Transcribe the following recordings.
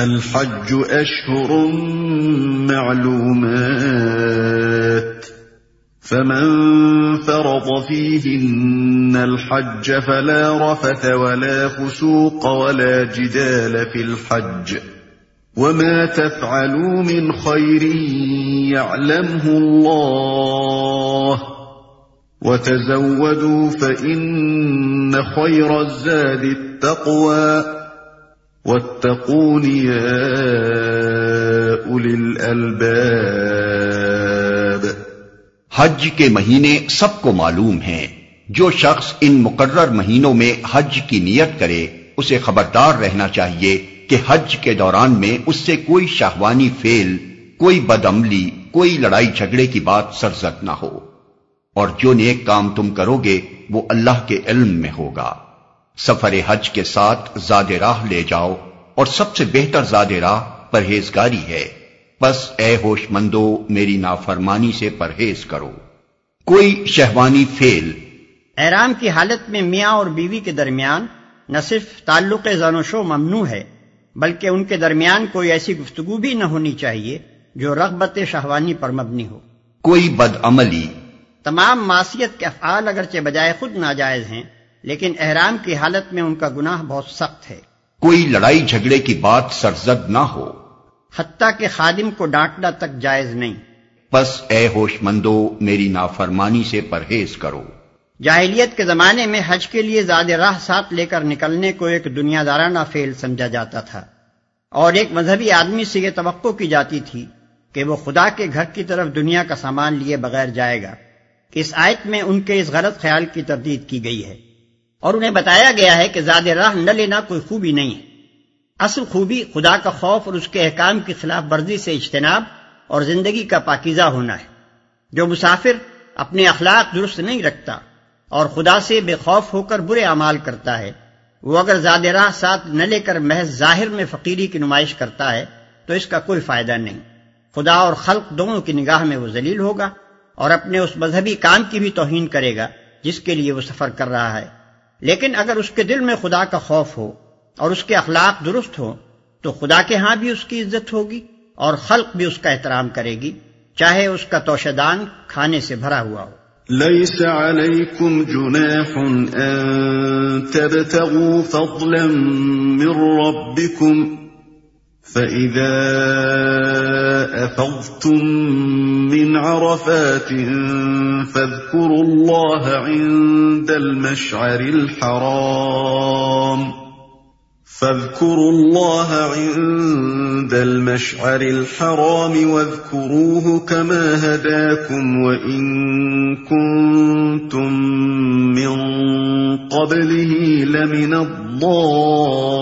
الحج أشهر معلومات. فمن فرض فيهن الحج فلا رفث ولا فسوق ولا جدال في الحج. وما تفعلوا من خير يعلمه الله. وتزودوا فإن خير الزاد التقوى. واتقون يا أولي الألباب. حج کے مہینے سب کو معلوم ہیں۔ جو شخص ان مقرر مہینوں میں حج کی نیت کرے، اسے خبردار رہنا چاہیے کہ حج کے دوران میں اس سے کوئی شاہوانی فیل کوئی بدعملی، کوئی لڑائی جھگڑے کی بات سرزد نہ ہو۔ اور جو نیک کام تم کرو گے، وہ اللہ کے علم میں ہوگا۔ سفر حج کے ساتھ زاد راہ لے جاؤ اور سب سے بہتر زاد راہ پرہیزگاری ہے۔ بس اے ہوش مندو میری نافرمانی سے پرہیز کرو۔ کوئی شہوانی فیل۔ احرام کی حالت میں میاں اور بیوی کے درمیان نہ صرف تعلق زن و شو ممنوع ہے بلکہ ان کے درمیان کوئی ایسی گفتگو بھی نہ ہونی چاہیے جو رغبت شہوانی پر مبنی ہو۔ کوئی بد عملی تمام معصیت کے افعال اگرچہ بجائے خود ناجائز ہیں لیکن احرام کی حالت میں ان کا گناہ بہت سخت ہے۔ کوئی لڑائی جھگڑے کی بات سرزد نہ ہو۔ حتیٰ کہ خادم کو ڈانٹنا تک جائز نہیں۔ بس اے ہوش مندو میری نافرمانی سے پرہیز کرو۔ جاہلیت کے زمانے میں حج کے لیے زیادہ راہ ساتھ لے کر نکلنے کو ایک دنیا دارانہ فیل سمجھا جاتا تھا۔ اور ایک مذہبی آدمی سے یہ توقع کی جاتی تھی کہ وہ خدا کے گھر کی طرف دنیا کا سامان لیے بغیر جائے گا۔ اس آیت میں ان کے اس غلط خیال کی تردید کی گئی ہے۔ اور انہیں بتایا گیا ہے کہ زیادہ راہ نہ لینا کوئی خوبی نہیں ہے۔ اصل خوبی خدا کا خوف اور اس کے احکام کی خلاف ورزی سے اجتناب اور زندگی کا پاکیزہ ہونا ہے۔ جو مسافر اپنے اخلاق درست نہیں رکھتا اور خدا سے بے خوف ہو کر برے اعمال کرتا ہے، وہ اگر زیادہ راہ ساتھ نہ لے کر محض ظاہر میں فقیری کی نمائش کرتا ہے، تو اس کا کوئی فائدہ نہیں۔ خدا اور خلق دونوں کی نگاہ میں وہ ذلیل ہوگا اور اپنے اس مذہبی کام کی بھی توہین کرے گا، جس کے لیے وہ سفر کر رہا ہے۔ لیکن اگر اس کے دل میں خدا کا خوف ہو اور اس کے اخلاق درست ہو تو خدا کے ہاں بھی اس کی عزت ہوگی اور خلق بھی اس کا احترام کرے گی، چاہے اس کا توشدان کھانے سے بھرا ہوا ہو۔ ليس عليكم جناح أن تبتغوا فضلا من ربكم فإذا أفضتم من عرفات فاذكروا الله عند المشعر الحرام. فاذكروا الله عند المشعر الحرام واذكروه كما هداكم وإن كنتم من قبله لمن الضالين.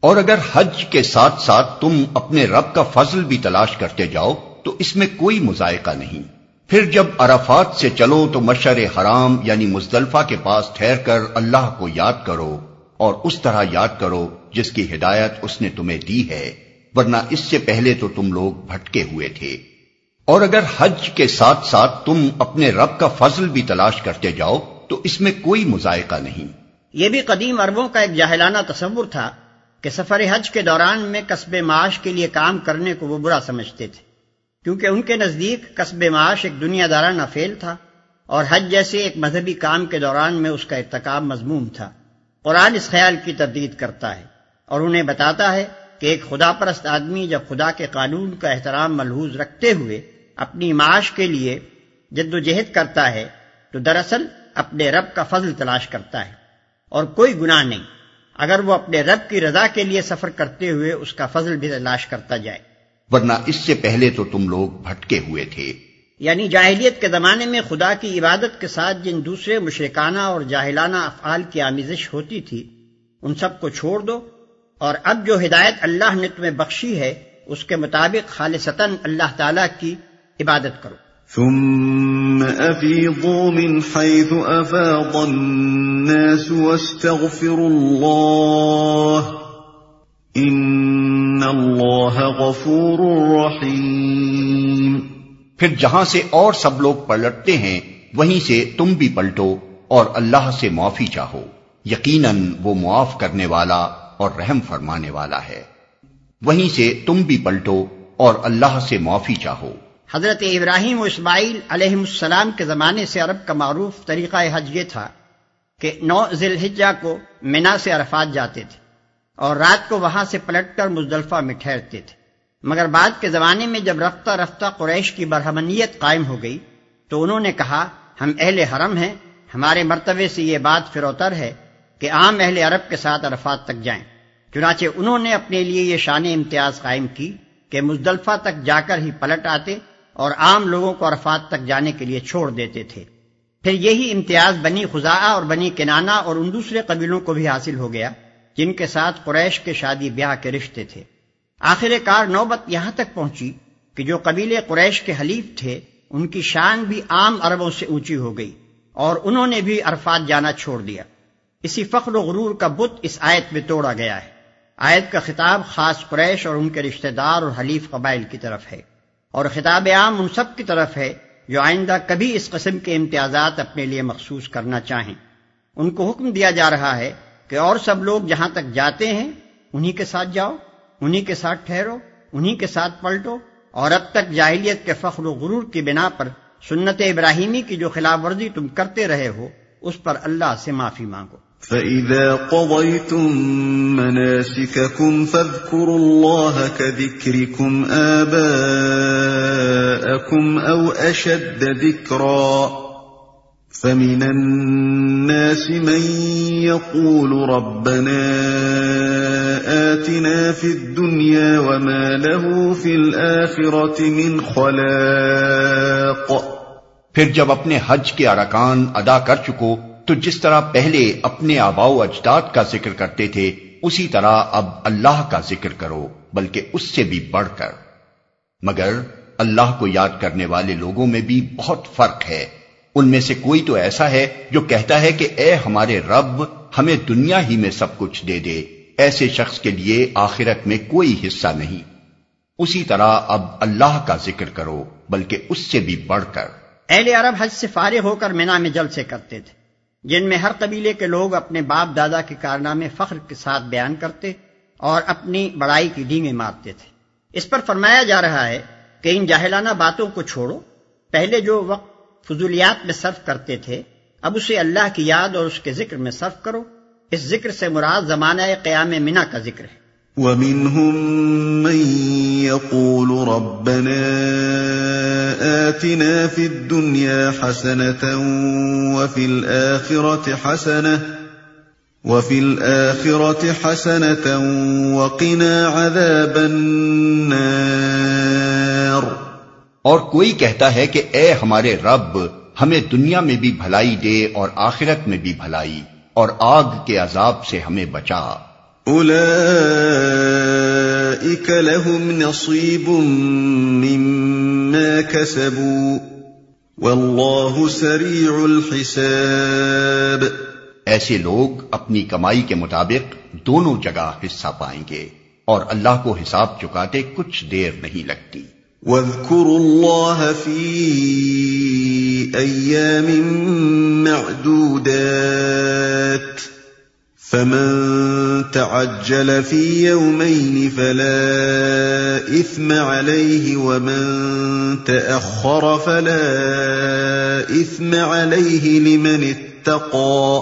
اور اگر حج کے ساتھ ساتھ تم اپنے رب کا فضل بھی تلاش کرتے جاؤ، تو اس میں کوئی مذائقہ نہیں۔ پھر جب عرفات سے چلو، تو مشر حرام یعنی مزدلفہ کے پاس ٹھہر کر اللہ کو یاد کرو اور اس طرح یاد کرو جس کی ہدایت اس نے تمہیں دی ہے، ورنہ اس سے پہلے تو تم لوگ بھٹکے ہوئے تھے۔ اور اگر حج کے ساتھ ساتھ تم اپنے رب کا فضل بھی تلاش کرتے جاؤ، تو اس میں کوئی مذائقہ نہیں۔ یہ بھی قدیم عربوں کا ایک جاہلانہ تصور تھا۔ کہ سفر حج کے دوران میں قصب معاش کے لیے کام کرنے کو وہ برا سمجھتے تھے، کیونکہ ان کے نزدیک قصب معاش ایک دنیا دارانہ فیل تھا اور حج جیسے ایک مذہبی کام کے دوران میں اس کا ارتکاب مضموم تھا۔ قرآن اس خیال کی تردید کرتا ہے اور انہیں بتاتا ہے کہ ایک خدا پرست آدمی جب خدا کے قانون کا احترام ملحوظ رکھتے ہوئے اپنی معاش کے لیے جد و جہد کرتا ہے، تو دراصل اپنے رب کا فضل تلاش کرتا ہے اور کوئی گناہ نہیں۔ اگر وہ اپنے رب کی رضا کے لیے سفر کرتے ہوئے اس کا فضل بھی تلاش کرتا جائے۔ ورنہ اس سے پہلے تو تم لوگ بھٹکے ہوئے تھے۔ یعنی جاہلیت کے زمانے میں خدا کی عبادت کے ساتھ جن دوسرے مشرکانہ اور جاہلانہ افعال کی آمیزش ہوتی تھی ان سب کو چھوڑ دو۔ اور اب جو ہدایت اللہ نے تمہیں بخشی ہے اس کے مطابق خالصتاً اللہ تعالی کی عبادت کرو۔ ثم أفيضوا من حيث أفاض الناس واستغفروا الله إن الله غفور رحيم پھر جہاں سے اور سب لوگ پلٹتے ہیں، وہیں سے تم بھی پلٹو اور اللہ سے معافی چاہو۔ یقیناً وہ معاف کرنے والا اور رحم فرمانے والا ہے۔ وہیں سے تم بھی پلٹو اور اللہ سے معافی چاہو۔ حضرت ابراہیم و اسماعیل علیہ السلام کے زمانے سے عرب کا معروف طریقہ حج یہ تھا کہ نو ذی الحجہ کو مینا سے عرفات جاتے تھے اور رات کو وہاں سے پلٹ کر مزدلفہ میں ٹھہرتے تھے۔ مگر بعد کے زمانے میں جب رفتہ رفتہ قریش کی برہمنیت قائم ہو گئی تو انہوں نے کہا، ہم اہل حرم ہیں، ہمارے مرتبے سے یہ بات فروتر ہے کہ عام اہل عرب کے ساتھ عرفات تک جائیں۔ چنانچہ انہوں نے اپنے لیے یہ شان امتیاز قائم کی کہ مزدلفہ تک جا کر ہی پلٹ آتے اور عام لوگوں کو عرفات تک جانے کے لیے چھوڑ دیتے تھے۔ پھر یہی امتیاز بنی خزا اور بنی کنانا اور ان دوسرے قبیلوں کو بھی حاصل ہو گیا، جن کے ساتھ قریش کے شادی بیاہ کے رشتے تھے۔ آخر کار نوبت یہاں تک پہنچی کہ جو قبیلے قریش کے حلیف تھے، ان کی شان بھی عام عربوں سے اونچی ہو گئی اور انہوں نے بھی عرفات جانا چھوڑ دیا۔ اسی فخر و غرور کا بت اس آیت میں توڑا گیا ہے۔ آیت کا خطاب خاص قریش اور ان کے رشتہ دار اور حلیف قبائل کی طرف ہے۔ اور خطاب عام ان سب کی طرف ہے جو آئندہ کبھی اس قسم کے امتیازات اپنے لیے مخصوص کرنا چاہیں۔ ان کو حکم دیا جا رہا ہے کہ اور سب لوگ جہاں تک جاتے ہیں، انہی کے ساتھ جاؤ، انہی کے ساتھ ٹھہرو، انہی کے ساتھ پلٹو اور اب تک جاہلیت کے فخر و غرور کی بنا پر سنت ابراہیمی کی جو خلاف ورزی تم کرتے رہے ہو، اس پر اللہ سے معافی مانگو۔ فَإِذَا قَضَيْتُم مَّنَاسِكَكُمْ فَاذْكُرُوا اللَّهَ كَذِكْرِكُمْ آبَاءَكُمْ أَوْ أَشَدَّ ذِكْرًا فَمِنَ النَّاسِ مَن يَقُولُ رَبَّنَا آتِنَا فِي الدُّنْيَا وَمَا لَهُ فِي الْآخِرَةِ مِنْ خَلَاقٍ پھر جب اپنے حج کے ارکان ادا کر چکو تو جس طرح پہلے اپنے آبا و اجداد کا ذکر کرتے تھے، اسی طرح اب اللہ کا ذکر کرو، بلکہ اس سے بھی بڑھ کر۔ مگر اللہ کو یاد کرنے والے لوگوں میں بھی بہت فرق ہے۔ ان میں سے کوئی تو ایسا ہے جو کہتا ہے کہ اے ہمارے رب، ہمیں دنیا ہی میں سب کچھ دے دے۔ ایسے شخص کے لیے آخرت میں کوئی حصہ نہیں۔ اسی طرح اب اللہ کا ذکر کرو، بلکہ اس سے بھی بڑھ کر۔ اہل عرب حج سے فارغ ہو کر مینا میں جل سے کرتے تھے۔ جن میں ہر قبیلے کے لوگ اپنے باپ دادا کے کارنامے فخر کے ساتھ بیان کرتے اور اپنی بڑائی کی ڈھیمیں مارتے تھے۔ اس پر فرمایا جا رہا ہے کہ ان جاہلانہ باتوں کو چھوڑو۔ پہلے جو وقت فضولیات میں صرف کرتے تھے، اب اسے اللہ کی یاد اور اس کے ذکر میں صرف کرو۔ اس ذکر سے مراد زمانہ قیام منا کا ذکر ہے۔ ومنهم من يقول ربنا آتنا في الدنيا حسنة وفي الآخرة حسنة وفي الآخرة حسنة وقنا عذاب النار اور کوئی کہتا ہے کہ اے ہمارے رب، ہمیں دنیا میں بھی بھلائی دے اور آخرت میں بھی بھلائی اور آگ کے عذاب سے ہمیں بچا۔ أولئك لهم نصيب مما كسبوا والله سريع الحساب ایسے لوگ اپنی کمائی کے مطابق دونوں جگہ حصہ پائیں گے اور اللہ کو حساب چکاتے کچھ دیر نہیں لگتی۔ وَاذْكُرُوا اللَّهَ فِي أَيَّامٍ مَعْدُودَاتٍ فمن تعجل في يومين فلا إثم عليه، ومن تأخر فلا إثم عليه لمن اتقى.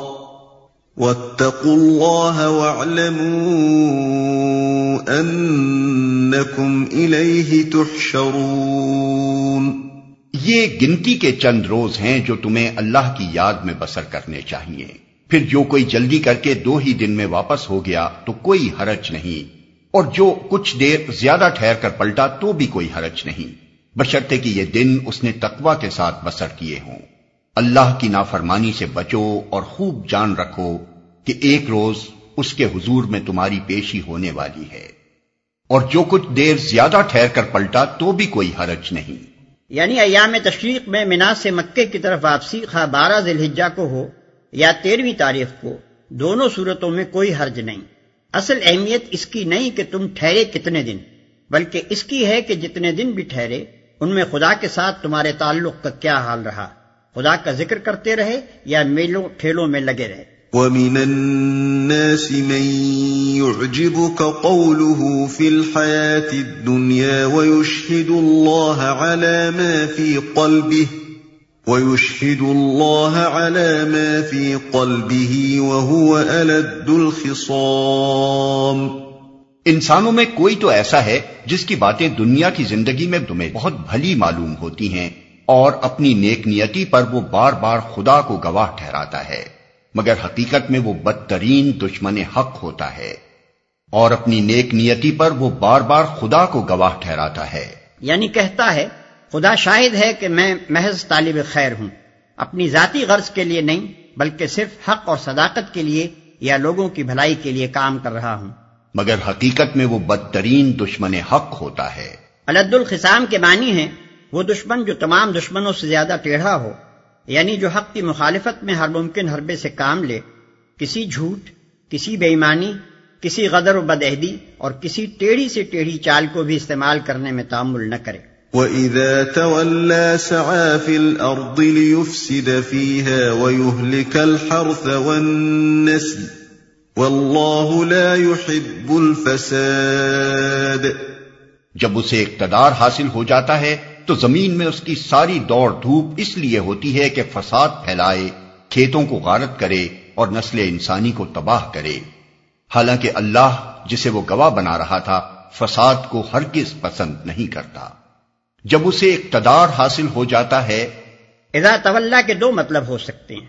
واتقوا الله واعلموا أنكم إليه تحشرون. یہ گنتی کے چند روز ہیں جو تمہیں اللہ کی یاد میں بسر کرنے چاہیے۔ پھر جو کوئی جلدی کر کے دو ہی دن میں واپس ہو گیا تو کوئی حرج نہیں۔ اور جو کچھ دیر زیادہ ٹھہر کر پلٹا تو بھی کوئی حرج نہیں۔ بشرطے کہ یہ دن اس نے تقوا کے ساتھ بسر کیے ہوں۔ اللہ کی نافرمانی سے بچو اور خوب جان رکھو کہ ایک روز اس کے حضور میں تمہاری پیشی ہونے والی ہے۔ اور جو کچھ دیر زیادہ ٹھہر کر پلٹا تو بھی کوئی حرج نہیں۔ یعنی ایام تشریق میں مینا سے مکے کی طرف واپسی خواہ بارہ ذی الحجہ کو ہو یا تیرہویں تاریخ کو، دونوں صورتوں میں کوئی حرج نہیں۔ اصل اہمیت اس کی نہیں کہ تم ٹھہرے کتنے دن، بلکہ اس کی ہے کہ جتنے دن بھی ٹھہرے، ان میں خدا کے ساتھ تمہارے تعلق کا کیا حال رہا۔ خدا کا ذکر کرتے رہے یا میلوں، ٹھیلوں میں لگے رہے۔ وَمِنَ النَّاسِ مَن يُعْجِبُكَ قَوْلُهُ فِي الْحَيَاةِ الدُّنْيَا وَيُشْهِدُ اللَّهَ عَلَى مَا فِي قَلْبِهِ وَيُشْهِدُ اللَّهَ عَلَى مَا فِي قَلْبِهِ وَهُوَ أَلَدُّ الْخِصَامِ انسانوں میں کوئی تو ایسا ہے جس کی باتیں دنیا کی زندگی میں تمہیں بہت بھلی معلوم ہوتی ہیں اور اپنی نیک نیتی پر وہ بار بار خدا کو گواہ ٹھہراتا ہے مگر حقیقت میں وہ بدترین دشمن حق ہوتا ہے اور اپنی نیک نیتی پر وہ بار بار خدا کو گواہ ٹھہراتا ہے۔ یعنی کہتا ہے خدا شاہد ہے کہ میں محض طالب خیر ہوں۔ اپنی ذاتی غرض کے لیے نہیں بلکہ صرف حق اور صداقت کے لیے یا لوگوں کی بھلائی کے لیے کام کر رہا ہوں۔ مگر حقیقت میں وہ بدترین دشمن حق ہوتا ہے۔ علد الخسام کے معنی ہیں وہ دشمن جو تمام دشمنوں سے زیادہ ٹیڑھا ہو یعنی جو حق کی مخالفت میں ہر ممکن حربے سے کام لے۔ کسی جھوٹ کسی بے ایمانی کسی غدر و بدعہدی اور کسی ٹیڑھی سے ٹیڑھی چال کو بھی استعمال کرنے میں تعمل نہ کرے۔ وَإِذَا تَوَلَّى سَعَى فِي الْأَرْضِ لِيُفْسِدَ فِيهَا وَيُهْلِكَ الْحَرْثَ وَالنَّسْلِ وَاللَّهُ لَا يُحِبُّ الْفَسَادِ جب اسے اقتدار حاصل ہو جاتا ہے تو زمین میں اس کی ساری دوڑ دھوپ اس لیے ہوتی ہے کہ فساد پھیلائے، کھیتوں کو غارت کرے اور نسل انسانی کو تباہ کرے۔ حالانکہ اللہ جسے وہ گواہ بنا رہا تھا، فساد کو ہرگز پسند نہیں کرتا۔ جب اسے اقتدار حاصل ہو جاتا ہے۔ اذا طلّہ کے دو مطلب ہو سکتے ہیں۔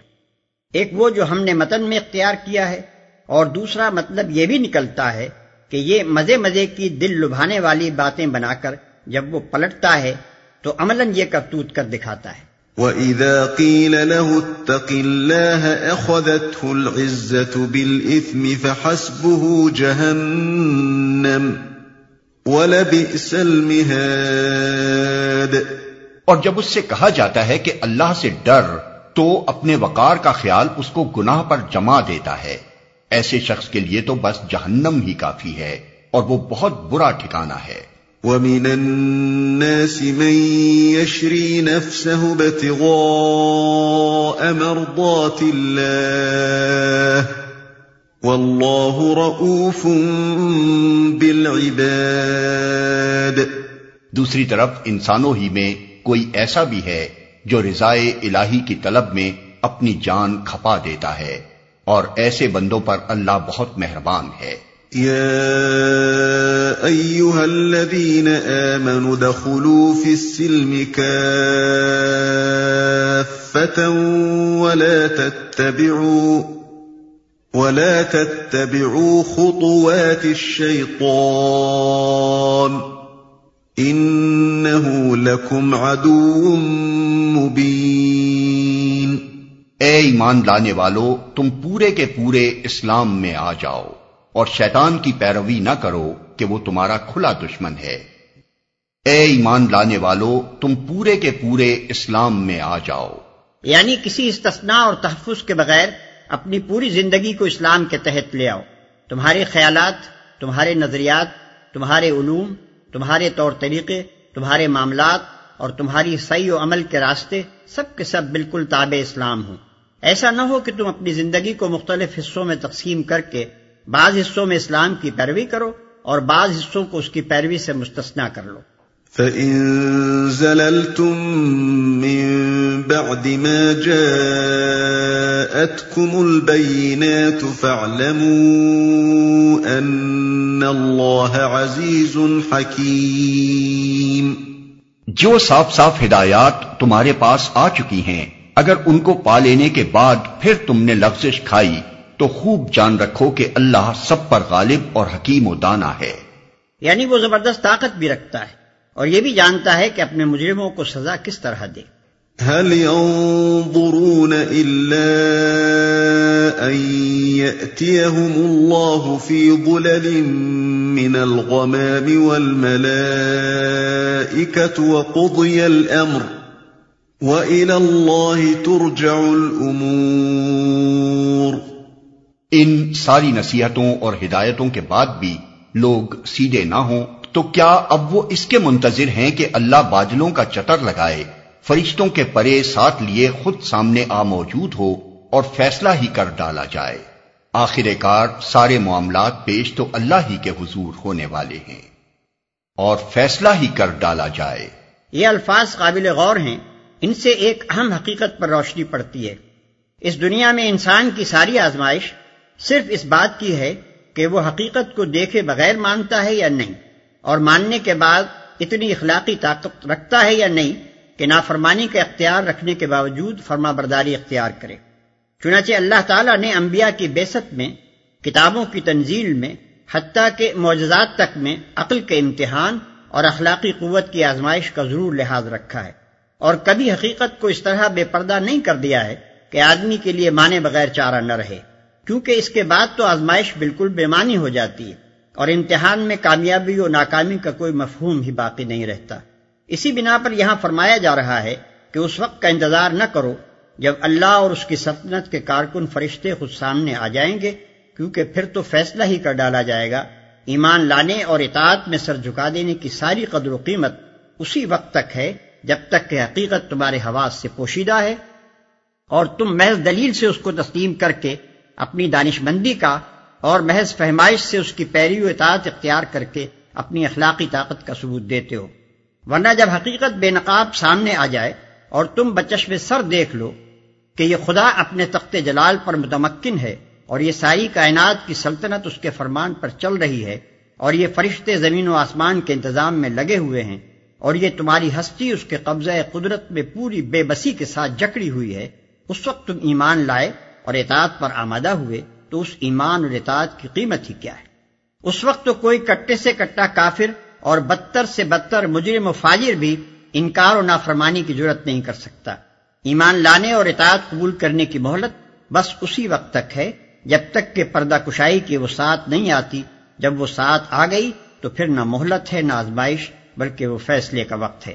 ایک وہ جو ہم نے متن میں اختیار کیا ہے اور دوسرا مطلب یہ بھی نکلتا ہے کہ یہ مزے مزے کی دل لبھانے والی باتیں بنا کر جب وہ پلٹتا ہے تو عملاً یہ کرتوت کر دکھاتا ہے۔ وَإِذَا قِيلَ لَهُ اتَّقِ اللَّهَ أَخَذَتْهُ الْعِزَّةُ بِالْإِثْمِ فَحَسْبُهُ جَهَنَّمُ۔ وَلَبِئْسَ الْمِهَادِ۔ اور جب اس سے کہا جاتا ہے کہ اللہ سے ڈر تو اپنے وقار کا خیال اس کو گناہ پر جما دیتا ہے۔ ایسے شخص کے لیے تو بس جہنم ہی کافی ہے اور وہ بہت برا ٹھکانہ ہے۔ وَمِنَ النَّاسِ مَن يَشْرِي نَفْسَهُ ابْتِغَاءَ مَرْضَاتِ اللَّهِ۔ وَاللَّهُ رَءُوفٌ بِالْعِبَادِ۔ دوسری طرف انسانوں ہی میں کوئی ایسا بھی ہے جو رضائے الہی کی طلب میں اپنی جان کھپا دیتا ہے اور ایسے بندوں پر اللہ بہت مہربان ہے۔ يا أيها الذين آمنوا دخلوا في السلم كافة ولا تتبعوا۔ ولا تتبعوا خطوات الشيطان إنه لكم عدو مبين اے ایمان لانے والو تم پورے کے پورے اسلام میں آ جاؤ اور شیطان کی پیروی نہ کرو کہ وہ تمہارا کھلا دشمن ہے۔ اے ایمان لانے والو تم پورے کے پورے اسلام میں آ جاؤ۔ یعنی کسی استثناء اور تحفظ کے بغیر اپنی پوری زندگی کو اسلام کے تحت لے آؤ۔ تمہارے خیالات، تمہارے نظریات، تمہارے علوم، تمہارے طور طریقے، تمہارے معاملات اور تمہاری صحیح و عمل کے راستے سب کے سب بالکل تابع اسلام ہوں۔ ایسا نہ ہو کہ تم اپنی زندگی کو مختلف حصوں میں تقسیم کر کے بعض حصوں میں اسلام کی پیروی کرو اور بعض حصوں کو اس کی پیروی سے مستثنا کر لو۔ فَإِن زَلَلْتُم مِّن بَعْدِ مَا جَاءَتْكُمُ الْبَيِّنَاتُ فَاعْلَمُوا أَنَّ اللَّهَ عَزِيزٌ حَكِيمٌ۔ جو صاف صاف ہدایات تمہارے پاس آ چکی ہیں اگر ان کو پا لینے کے بعد پھر تم نے لفزش کھائی تو خوب جان رکھو کہ اللہ سب پر غالب اور حکیم و دانا ہے۔ یعنی وہ زبردست طاقت بھی رکھتا ہے اور یہ بھی جانتا ہے کہ اپنے مجرموں کو سزا کس طرح دے۔ هل ينظرون إلا أن يأتيهم الله في ظلل من الغمام والملائكة وقضي الأمر وإلى الله ترجع الأمور ان ساری نصیحتوں اور ہدایتوں کے بعد بھی لوگ سیدھے نہ ہوں تو کیا اب وہ اس کے منتظر ہیں کہ اللہ بادلوں کا چتر لگائے؟ فرشتوں کے پرے ساتھ لیے خود سامنے آ موجود ہو اور فیصلہ ہی کر ڈالا جائے۔ آخر کار سارے معاملات پیش تو اللہ ہی کے حضور ہونے والے ہیں۔ اور فیصلہ ہی کر ڈالا جائے۔ یہ الفاظ قابل غور ہیں۔ ان سے ایک اہم حقیقت پر روشنی پڑتی ہے۔ اس دنیا میں انسان کی ساری آزمائش صرف اس بات کی ہے کہ وہ حقیقت کو دیکھے بغیر مانتا ہے یا نہیں، اور ماننے کے بعد اتنی اخلاقی طاقت رکھتا ہے یا نہیں کہ نافرمانی کا اختیار رکھنے کے باوجود فرما برداری اختیار کرے۔ چنانچہ اللہ تعالیٰ نے انبیاء کی بیست میں کتابوں کی تنزیل میں حتیٰ کے معجزات تک میں عقل کے امتحان اور اخلاقی قوت کی آزمائش کا ضرور لحاظ رکھا ہے۔ اور کبھی حقیقت کو اس طرح بے پردہ نہیں کر دیا ہے کہ آدمی کے لیے مانے بغیر چارہ نہ رہے۔ کیونکہ اس کے بعد تو آزمائش بالکل بے معنی ہو جاتی ہے اور امتحان میں کامیابی اور ناکامی کا کوئی مفہوم ہی باقی نہیں رہتا۔ اسی بنا پر یہاں فرمایا جا رہا ہے کہ اس وقت کا انتظار نہ کرو جب اللہ اور اس کی سلطنت کے کارکن فرشتے خود سامنے آ جائیں گے، کیونکہ پھر تو فیصلہ ہی کر ڈالا جائے گا۔ ایمان لانے اور اطاعت میں سر جھکا دینے کی ساری قدر و قیمت اسی وقت تک ہے جب تک کہ حقیقت تمہارے حواس سے پوشیدہ ہے۔ اور تم محض دلیل سے اس کو تسلیم کر کے اپنی دانش مندی کا اور محض فہمائش سے اس کی پیری و اطاعت اختیار کر کے اپنی اخلاقی طاقت کا ثبوت دیتے ہو۔ ورنہ جب حقیقت بے نقاب سامنے آ جائے اور تم بچش میں سر دیکھ لو کہ یہ خدا اپنے تخت جلال پر متمکن ہے اور یہ ساری کائنات کی سلطنت اس کے فرمان پر چل رہی ہے اور یہ فرشتے زمین و آسمان کے انتظام میں لگے ہوئے ہیں اور یہ تمہاری ہستی اس کے قبضہ قدرت میں پوری بے بسی کے ساتھ جکڑی ہوئی ہے، اس وقت تم ایمان لائے اور اطاعت پر آمادہ ہوئے تو اس ایمان اور اطاعت کی قیمت ہی کیا ہے۔ اس وقت تو کوئی کٹے سے کٹا کافر اور بدتر سے بدتر مجرم و فاجر بھی انکار و نافرمانی کی ضرورت نہیں کر سکتا۔ ایمان لانے اور اطاعت قبول کرنے کی مہلت بس اسی وقت تک ہے جب تک کہ پردہ کشائی کی وہ ساتھ نہیں آتی۔ جب وہ ساتھ آ گئی تو پھر نہ مہلت ہے، نہ آزمائش، بلکہ وہ فیصلے کا وقت ہے۔